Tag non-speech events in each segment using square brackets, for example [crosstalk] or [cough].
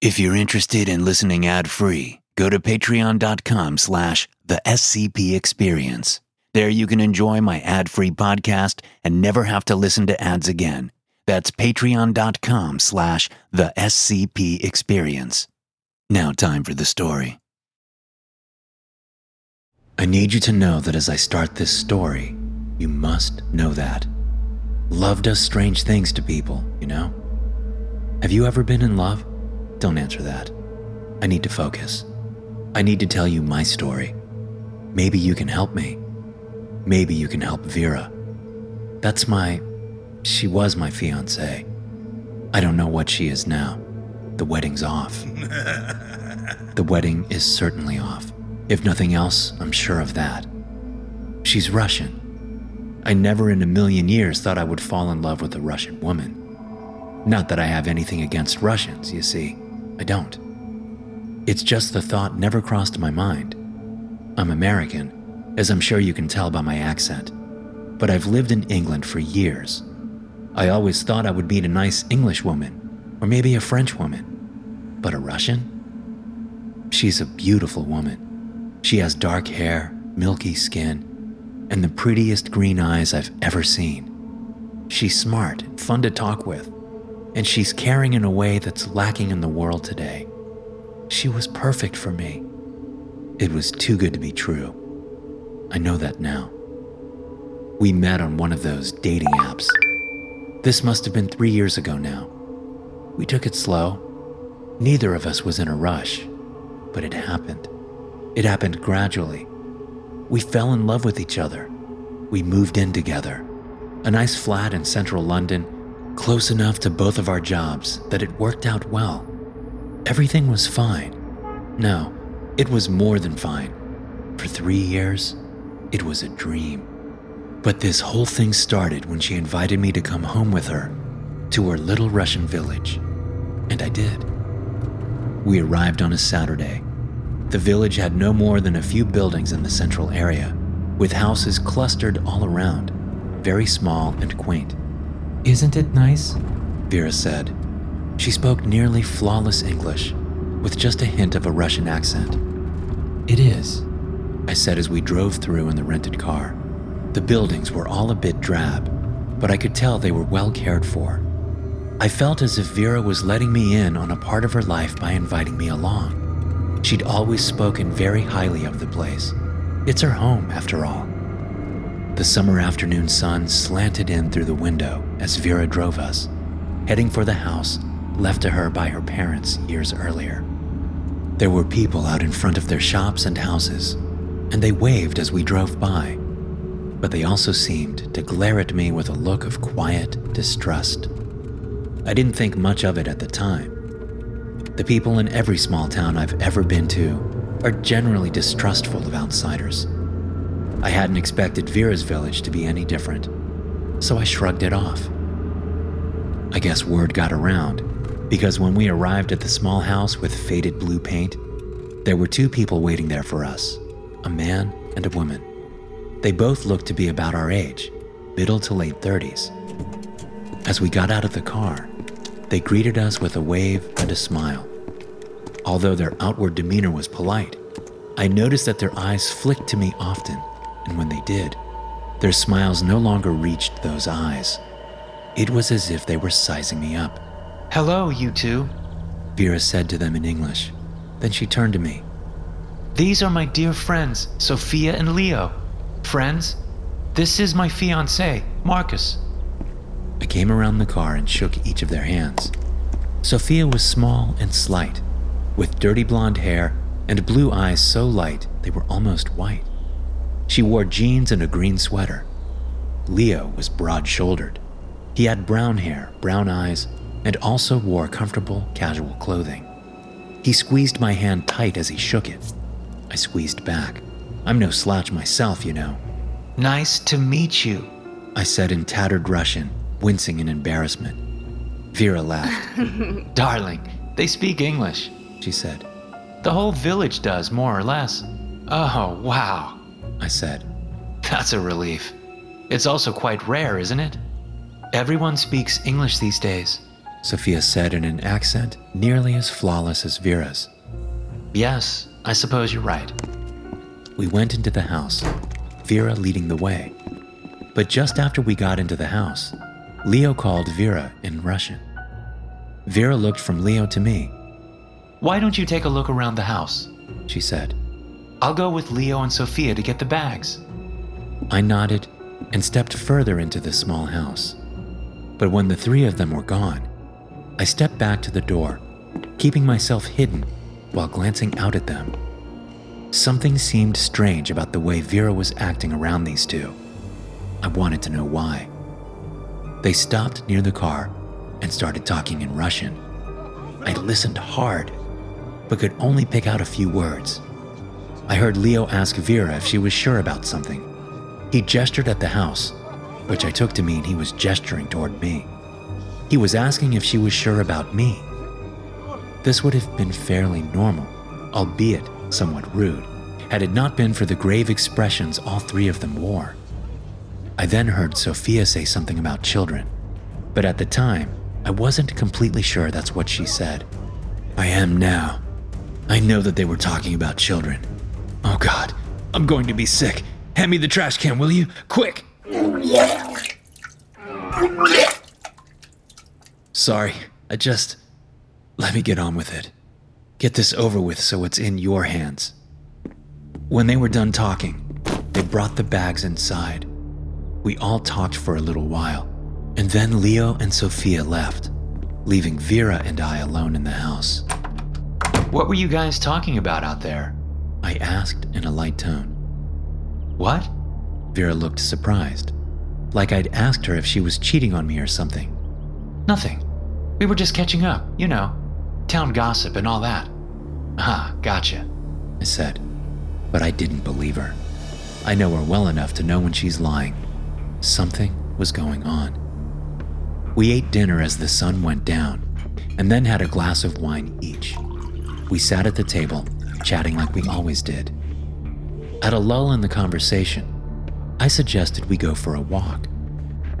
If you're interested in listening ad-free, go to patreon.com slash the SCP Experience. There you can enjoy my ad-free podcast and never have to listen to ads again. That's patreon.com slash the SCP Experience. Now time for the story. I need you to know that as I start this story, you must know that. Love does strange things to people, you know? Have you ever been in love? Don't answer that. I need to focus. I need to tell you my story. Maybe you can help me. Maybe you can help Vera. That's my. She was my fiance. I don't know what she is now. The wedding's off. [laughs] the wedding is certainly off. If nothing else, I'm sure of that. She's Russian. I never in a million years thought I would fall in love with a Russian woman. Not that I have anything against Russians, you see. I don't. It's just the thought never crossed my mind. I'm American, as I'm sure you can tell by my accent, but I've lived in England for years. I always thought I would meet a nice English woman, or maybe a French woman. But a Russian? She's a beautiful woman. She has dark hair, milky skin, and the prettiest green eyes I've ever seen. She's smart and fun to talk with and she's caring in a way that's lacking in the world today. She was perfect for me. It was too good to be true. I know that now. We met on one of those dating apps. This must have been three years ago now. We took it slow. Neither of us was in a rush, but it happened. It happened gradually. We fell in love with each other. We moved in together. A nice flat in central London close enough to both of our jobs that it worked out well. Everything was fine. No, it was more than fine. For three years, it was a dream. But this whole thing started when she invited me to come home with her to her little Russian village. And I did. We arrived on a Saturday. The village had no more than a few buildings in the central area, with houses clustered all around, very small and quaint. Isn't it nice? Vera said. She spoke nearly flawless English, with just a hint of a Russian accent. It is, I said as we drove through in the rented car. The buildings were all a bit drab, but I could tell they were well cared for. I felt as if Vera was letting me in on a part of her life by inviting me along. She'd always spoken very highly of the place. It's her home, after all. The summer afternoon sun slanted in through the window as Vera drove us, heading for the house left to her by her parents years earlier. There were people out in front of their shops and houses, and they waved as we drove by, but they also seemed to glare at me with a look of quiet distrust. I didn't think much of it at the time. The people in every small town I've ever been to are generally distrustful of outsiders. I hadn't expected Vera's village to be any different, so I shrugged it off. I guess word got around, because when we arrived at the small house with faded blue paint, there were two people waiting there for us a man and a woman. They both looked to be about our age, middle to late 30s. As we got out of the car, they greeted us with a wave and a smile. Although their outward demeanor was polite, I noticed that their eyes flicked to me often and when they did, their smiles no longer reached those eyes. It was as if they were sizing me up. Hello, you two, Vera said to them in English. Then she turned to me. These are my dear friends, Sophia and Leo. Friends, this is my fiance, Marcus. I came around the car and shook each of their hands. Sophia was small and slight, with dirty blonde hair and blue eyes so light they were almost white. She wore jeans and a green sweater. Leo was broad shouldered. He had brown hair, brown eyes, and also wore comfortable, casual clothing. He squeezed my hand tight as he shook it. I squeezed back. I'm no slouch myself, you know. Nice to meet you, I said in tattered Russian, wincing in embarrassment. Vera laughed. [laughs] Darling, they speak English, she said. The whole village does, more or less. Oh, wow. I said. That's a relief. It's also quite rare, isn't it? Everyone speaks English these days. Sophia said in an accent nearly as flawless as Vera's. Yes, I suppose you're right. We went into the house, Vera leading the way. But just after we got into the house, Leo called Vera in Russian. Vera looked from Leo to me. Why don't you take a look around the house? She said. I'll go with Leo and Sophia to get the bags. I nodded and stepped further into the small house. But when the three of them were gone, I stepped back to the door, keeping myself hidden while glancing out at them. Something seemed strange about the way Vera was acting around these two. I wanted to know why. They stopped near the car and started talking in Russian. I listened hard, but could only pick out a few words. I heard Leo ask Vera if she was sure about something. He gestured at the house, which I took to mean he was gesturing toward me. He was asking if she was sure about me. This would have been fairly normal, albeit somewhat rude, had it not been for the grave expressions all three of them wore. I then heard Sophia say something about children, but at the time, I wasn't completely sure that's what she said. I am now. I know that they were talking about children. God, I'm going to be sick. Hand me the trash can, will you? Quick! Sorry, I just. Let me get on with it. Get this over with so it's in your hands. When they were done talking, they brought the bags inside. We all talked for a little while, and then Leo and Sophia left, leaving Vera and I alone in the house. What were you guys talking about out there? I asked in a light tone. What? Vera looked surprised, like I'd asked her if she was cheating on me or something. Nothing. We were just catching up, you know, town gossip and all that. Ah, gotcha. I said, but I didn't believe her. I know her well enough to know when she's lying. Something was going on. We ate dinner as the sun went down, and then had a glass of wine each. We sat at the table, chatting like we always did. At a lull in the conversation, I suggested we go for a walk.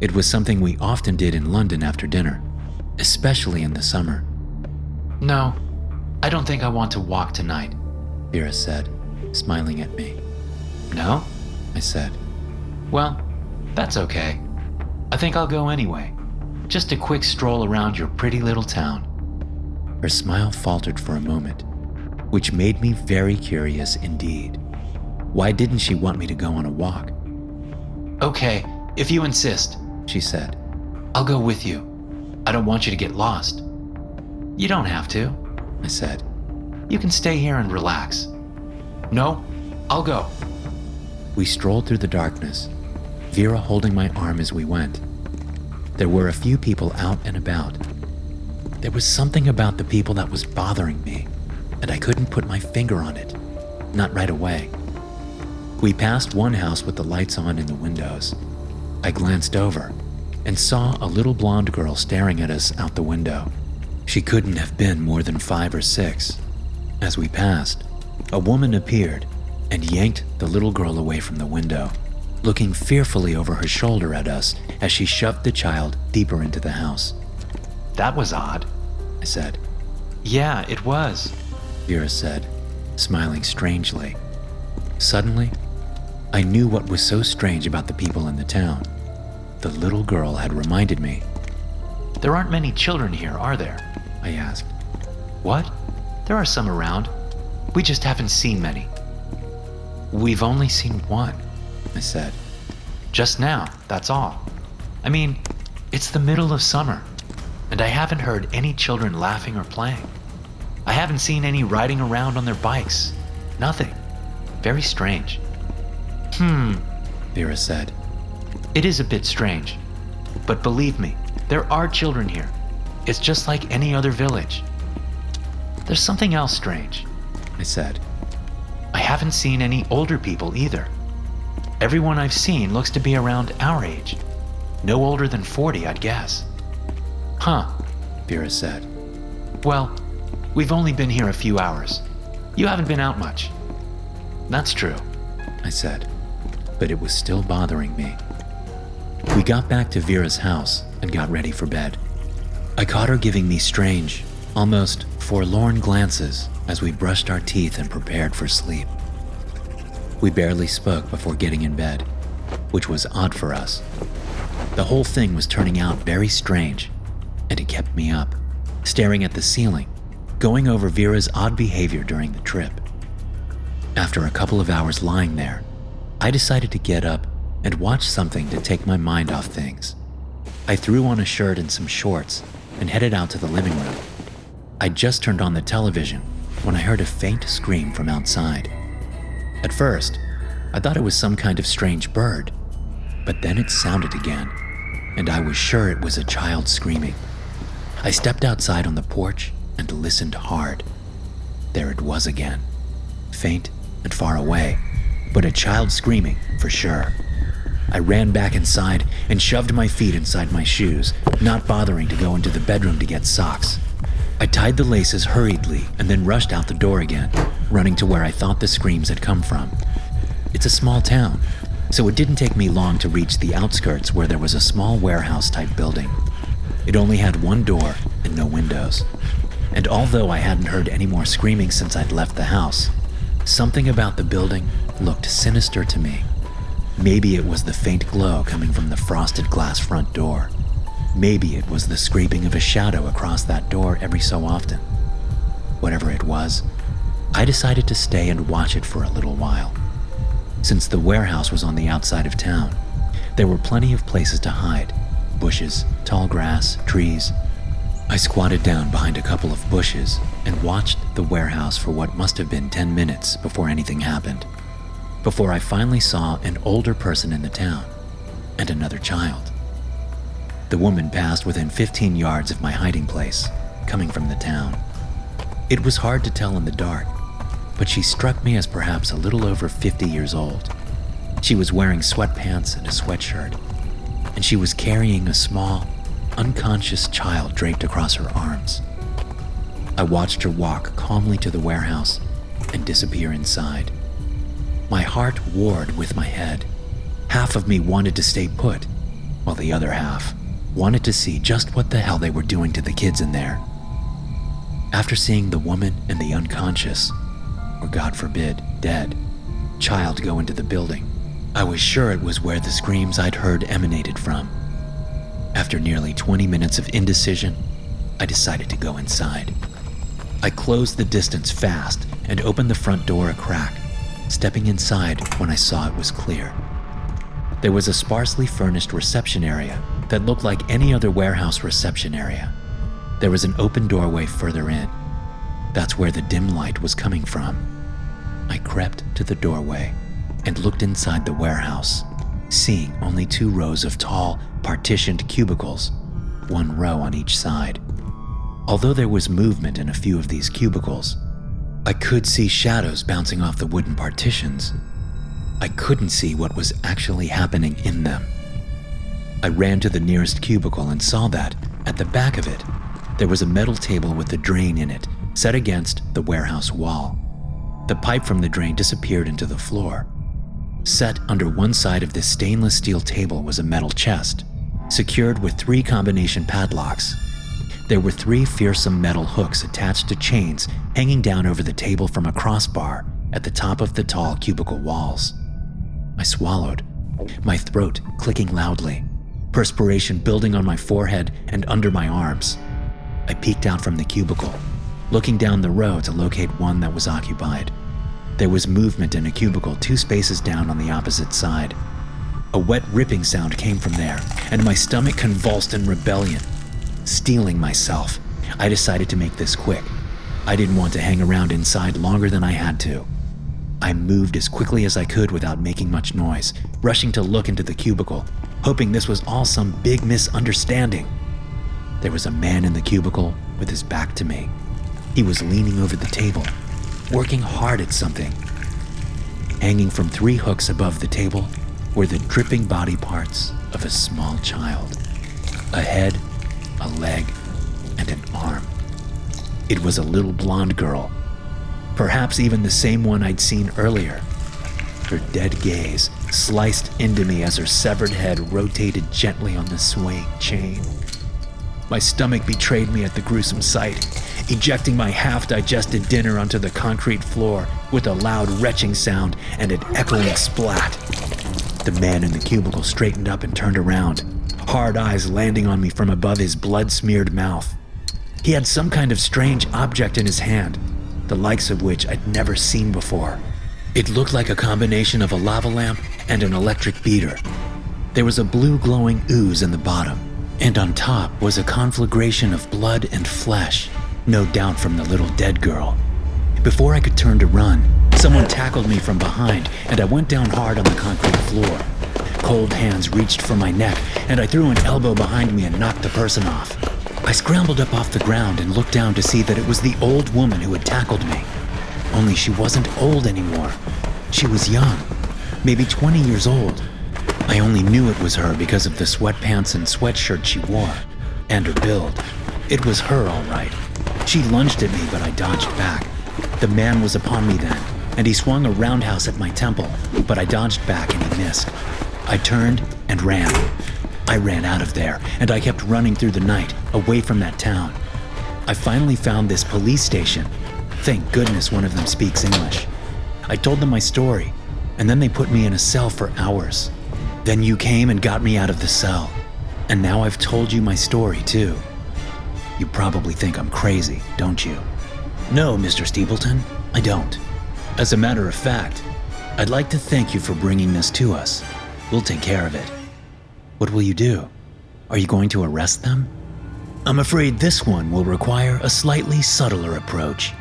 It was something we often did in London after dinner, especially in the summer. No, I don't think I want to walk tonight. Vera said, smiling at me. No? I said. Well, that's okay. I think I'll go anyway. Just a quick stroll around your pretty little town. Her smile faltered for a moment, which made me very curious indeed. Why didn't she want me to go on a walk? Okay, if you insist, She said. I'll go with you. I don't want you to get lost. You don't have to. I said. You can stay here and relax. No, I'll go. We strolled through the darkness, Vera holding my arm as we went. There were a few people out and about. There was something about the people that was bothering me, and I couldn't put my finger on it. Not right away. We passed one house with the lights on in the windows. I glanced over and saw a little blonde girl staring at us out the window. She couldn't have been more than five or six. As we passed, a woman appeared and yanked the little girl away from the window, looking fearfully over her shoulder at us as she shoved the child deeper into the house. That was odd. I said. Yeah, it was. Vera said, smiling strangely. Suddenly, I knew what was so strange about the people in the town. The little girl had reminded me. There aren't many children here, are there? I asked. What? There are some around. We just haven't seen many. We've only seen one. I said. Just now, that's all. I mean, it's the middle of summer, and I haven't heard any children laughing or playing. I haven't seen any riding around on their bikes. Nothing. Very strange. Hmm, Vera said. it is a bit strange. But believe me, there are children here. It's just like any other village. There's something else strange. I said. I haven't seen any older people either. Everyone I've seen looks to be around our age. No older than 40, I'd guess. Huh. Vera said. Well, we've only been here a few hours. You haven't been out much. That's true. I said, but it was still bothering me. We got back to Vera's house and got ready for bed. I caught her giving me strange, almost forlorn glances as we brushed our teeth and prepared for sleep. We barely spoke before getting in bed, which was odd for us. The whole thing was turning out very strange, and it kept me up, staring at the ceiling, going over Vera's odd behavior during the trip. After a couple of hours lying there, I decided to get up and watch something to take my mind off things. I threw on a shirt and some shorts and headed out to the living room. I just turned on the television when I heard a faint scream from outside. At first, I thought it was some kind of strange bird, but then it sounded again, and I was sure it was a child screaming. I stepped outside on the porch and listened hard. There it was again, faint and far away, but a child screaming for sure. I ran back inside and shoved my feet inside my shoes, not bothering to go into the bedroom to get socks. I tied the laces hurriedly and then rushed out the door again, running to where I thought the screams had come from. It's a small town, so it didn't take me long to reach the outskirts where there was a small warehouse type building. It only had one door and no windows. And although I hadn't heard any more screaming since I'd left the house, something about the building looked sinister to me. Maybe it was the faint glow coming from the frosted glass front door. Maybe it was the scraping of a shadow across that door every so often. Whatever it was, I decided to stay and watch it for a little while. Since the warehouse was on the outside of town, there were plenty of places to hide bushes, tall grass, trees. I squatted down behind a couple of bushes and watched the warehouse for what must have been 10 minutes before anything happened. Before I finally saw an older person in the town and another child. The woman passed within 15 yards of my hiding place, coming from the town. It was hard to tell in the dark, but she struck me as perhaps a little over 50 years old. She was wearing sweatpants and a sweatshirt, and she was carrying a small, unconscious child draped across her arms. I watched her walk calmly to the warehouse and disappear inside. My heart warred with my head. Half of me wanted to stay put, while the other half wanted to see just what the hell they were doing to the kids in there. After seeing the woman and the unconscious, or God forbid, dead, child go into the building, I was sure it was where the screams I'd heard emanated from. After nearly 20 minutes of indecision, I decided to go inside. I closed the distance fast and opened the front door a crack, stepping inside when I saw it was clear. There was a sparsely furnished reception area that looked like any other warehouse reception area. There was an open doorway further in. That's where the dim light was coming from. I crept to the doorway and looked inside the warehouse, seeing only two rows of tall, partitioned cubicles, one row on each side. Although there was movement in a few of these cubicles, I could see shadows bouncing off the wooden partitions. I couldn't see what was actually happening in them. I ran to the nearest cubicle and saw that, at the back of it, there was a metal table with a drain in it set against the warehouse wall. The pipe from the drain disappeared into the floor. Set under one side of this stainless steel table was a metal chest, secured with three combination padlocks. There were three fearsome metal hooks attached to chains hanging down over the table from a crossbar at the top of the tall cubicle walls. I swallowed, my throat clicking loudly perspiration building on my forehead and under my arms. I peeked out from the cubicle, looking down the row to locate one that was occupied. There was movement in a cubicle two spaces down on the opposite side. A wet ripping sound came from there, and my stomach convulsed in rebellion. Steeling myself, I decided to make this quick. I didn't want to hang around inside longer than I had to. I moved as quickly as I could without making much noise, rushing to look into the cubicle, hoping this was all some big misunderstanding. There was a man in the cubicle with his back to me. He was leaning over the table, working hard at something. Hanging from three hooks above the table were the dripping body parts of a small child a head, a leg, and an arm. It was a little blonde girl, perhaps even the same one I'd seen earlier. Her dead gaze sliced into me as her severed head rotated gently on the swaying chain. My stomach betrayed me at the gruesome sight, ejecting my half digested dinner onto the concrete floor with a loud retching sound and an echoing splat. The man in the cubicle straightened up and turned around, hard eyes landing on me from above his blood smeared mouth. He had some kind of strange object in his hand, the likes of which I'd never seen before. It looked like a combination of a lava lamp and an electric beater. There was a blue glowing ooze in the bottom, and on top was a conflagration of blood and flesh, no doubt from the little dead girl. Before I could turn to run, someone tackled me from behind, and I went down hard on the concrete floor. Cold hands reached for my neck, and I threw an elbow behind me and knocked the person off. I scrambled up off the ground and looked down to see that it was the old woman who had tackled me. Only she wasn't old anymore. She was young, maybe 20 years old. I only knew it was her because of the sweatpants and sweatshirt she wore, and her build. It was her, all right. She lunged at me, but I dodged back. The man was upon me then, and he swung a roundhouse at my temple, but I dodged back and he missed. I turned and ran. I ran out of there, and I kept running through the night, away from that town. I finally found this police station. Thank goodness one of them speaks English. I told them my story, and then they put me in a cell for hours. Then you came and got me out of the cell. And now I've told you my story, too. You probably think I'm crazy, don't you? No, Mr. Steepleton, I don't. As a matter of fact, I'd like to thank you for bringing this to us. We'll take care of it. What will you do? Are you going to arrest them? I'm afraid this one will require a slightly subtler approach.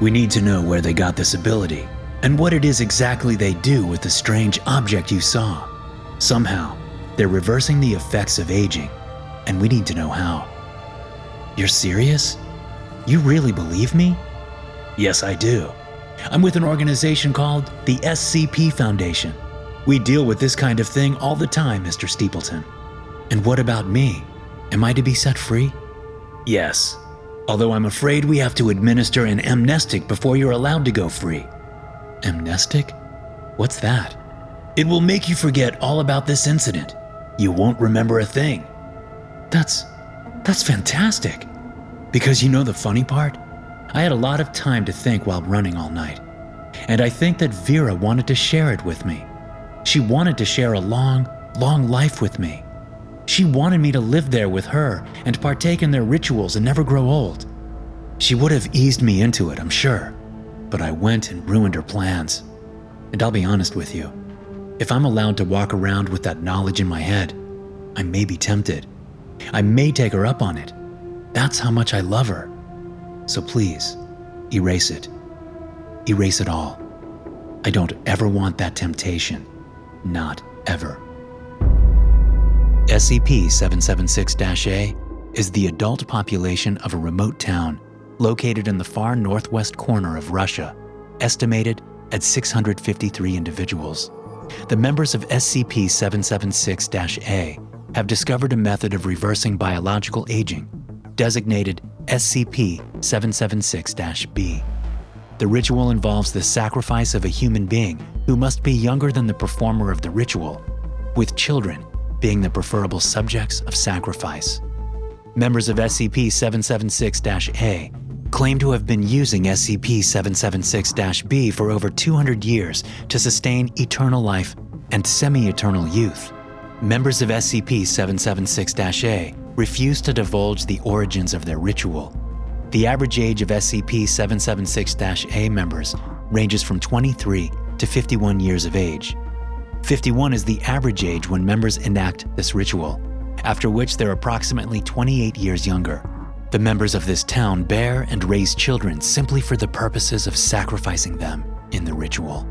We need to know where they got this ability and what it is exactly they do with the strange object you saw. Somehow, they're reversing the effects of aging, and we need to know how. You're serious? You really believe me? Yes, I do. I'm with an organization called the SCP Foundation. We deal with this kind of thing all the time, Mr. Steepleton. And what about me? Am I to be set free? Yes, although I'm afraid we have to administer an amnestic before you're allowed to go free. Amnestic? What's that? It will make you forget all about this incident. You won't remember a thing. That's. that's fantastic. Because you know the funny part? I had a lot of time to think while running all night. And I think that Vera wanted to share it with me. She wanted to share a long, long life with me. She wanted me to live there with her and partake in their rituals and never grow old. She would have eased me into it, I'm sure, but I went and ruined her plans. And I'll be honest with you if I'm allowed to walk around with that knowledge in my head, I may be tempted. I may take her up on it. That's how much I love her. So please, erase it. Erase it all. I don't ever want that temptation. Not ever. SCP 776 A is the adult population of a remote town located in the far northwest corner of Russia, estimated at 653 individuals. The members of SCP 776 A have discovered a method of reversing biological aging, designated SCP 776 B. The ritual involves the sacrifice of a human being who must be younger than the performer of the ritual, with children being the preferable subjects of sacrifice. Members of SCP 776 A claim to have been using SCP 776 B for over 200 years to sustain eternal life and semi eternal youth. Members of SCP 776 A refuse to divulge the origins of their ritual. The average age of SCP 776 A members ranges from 23 to 51 years of age. 51 is the average age when members enact this ritual, after which they're approximately 28 years younger. The members of this town bear and raise children simply for the purposes of sacrificing them in the ritual.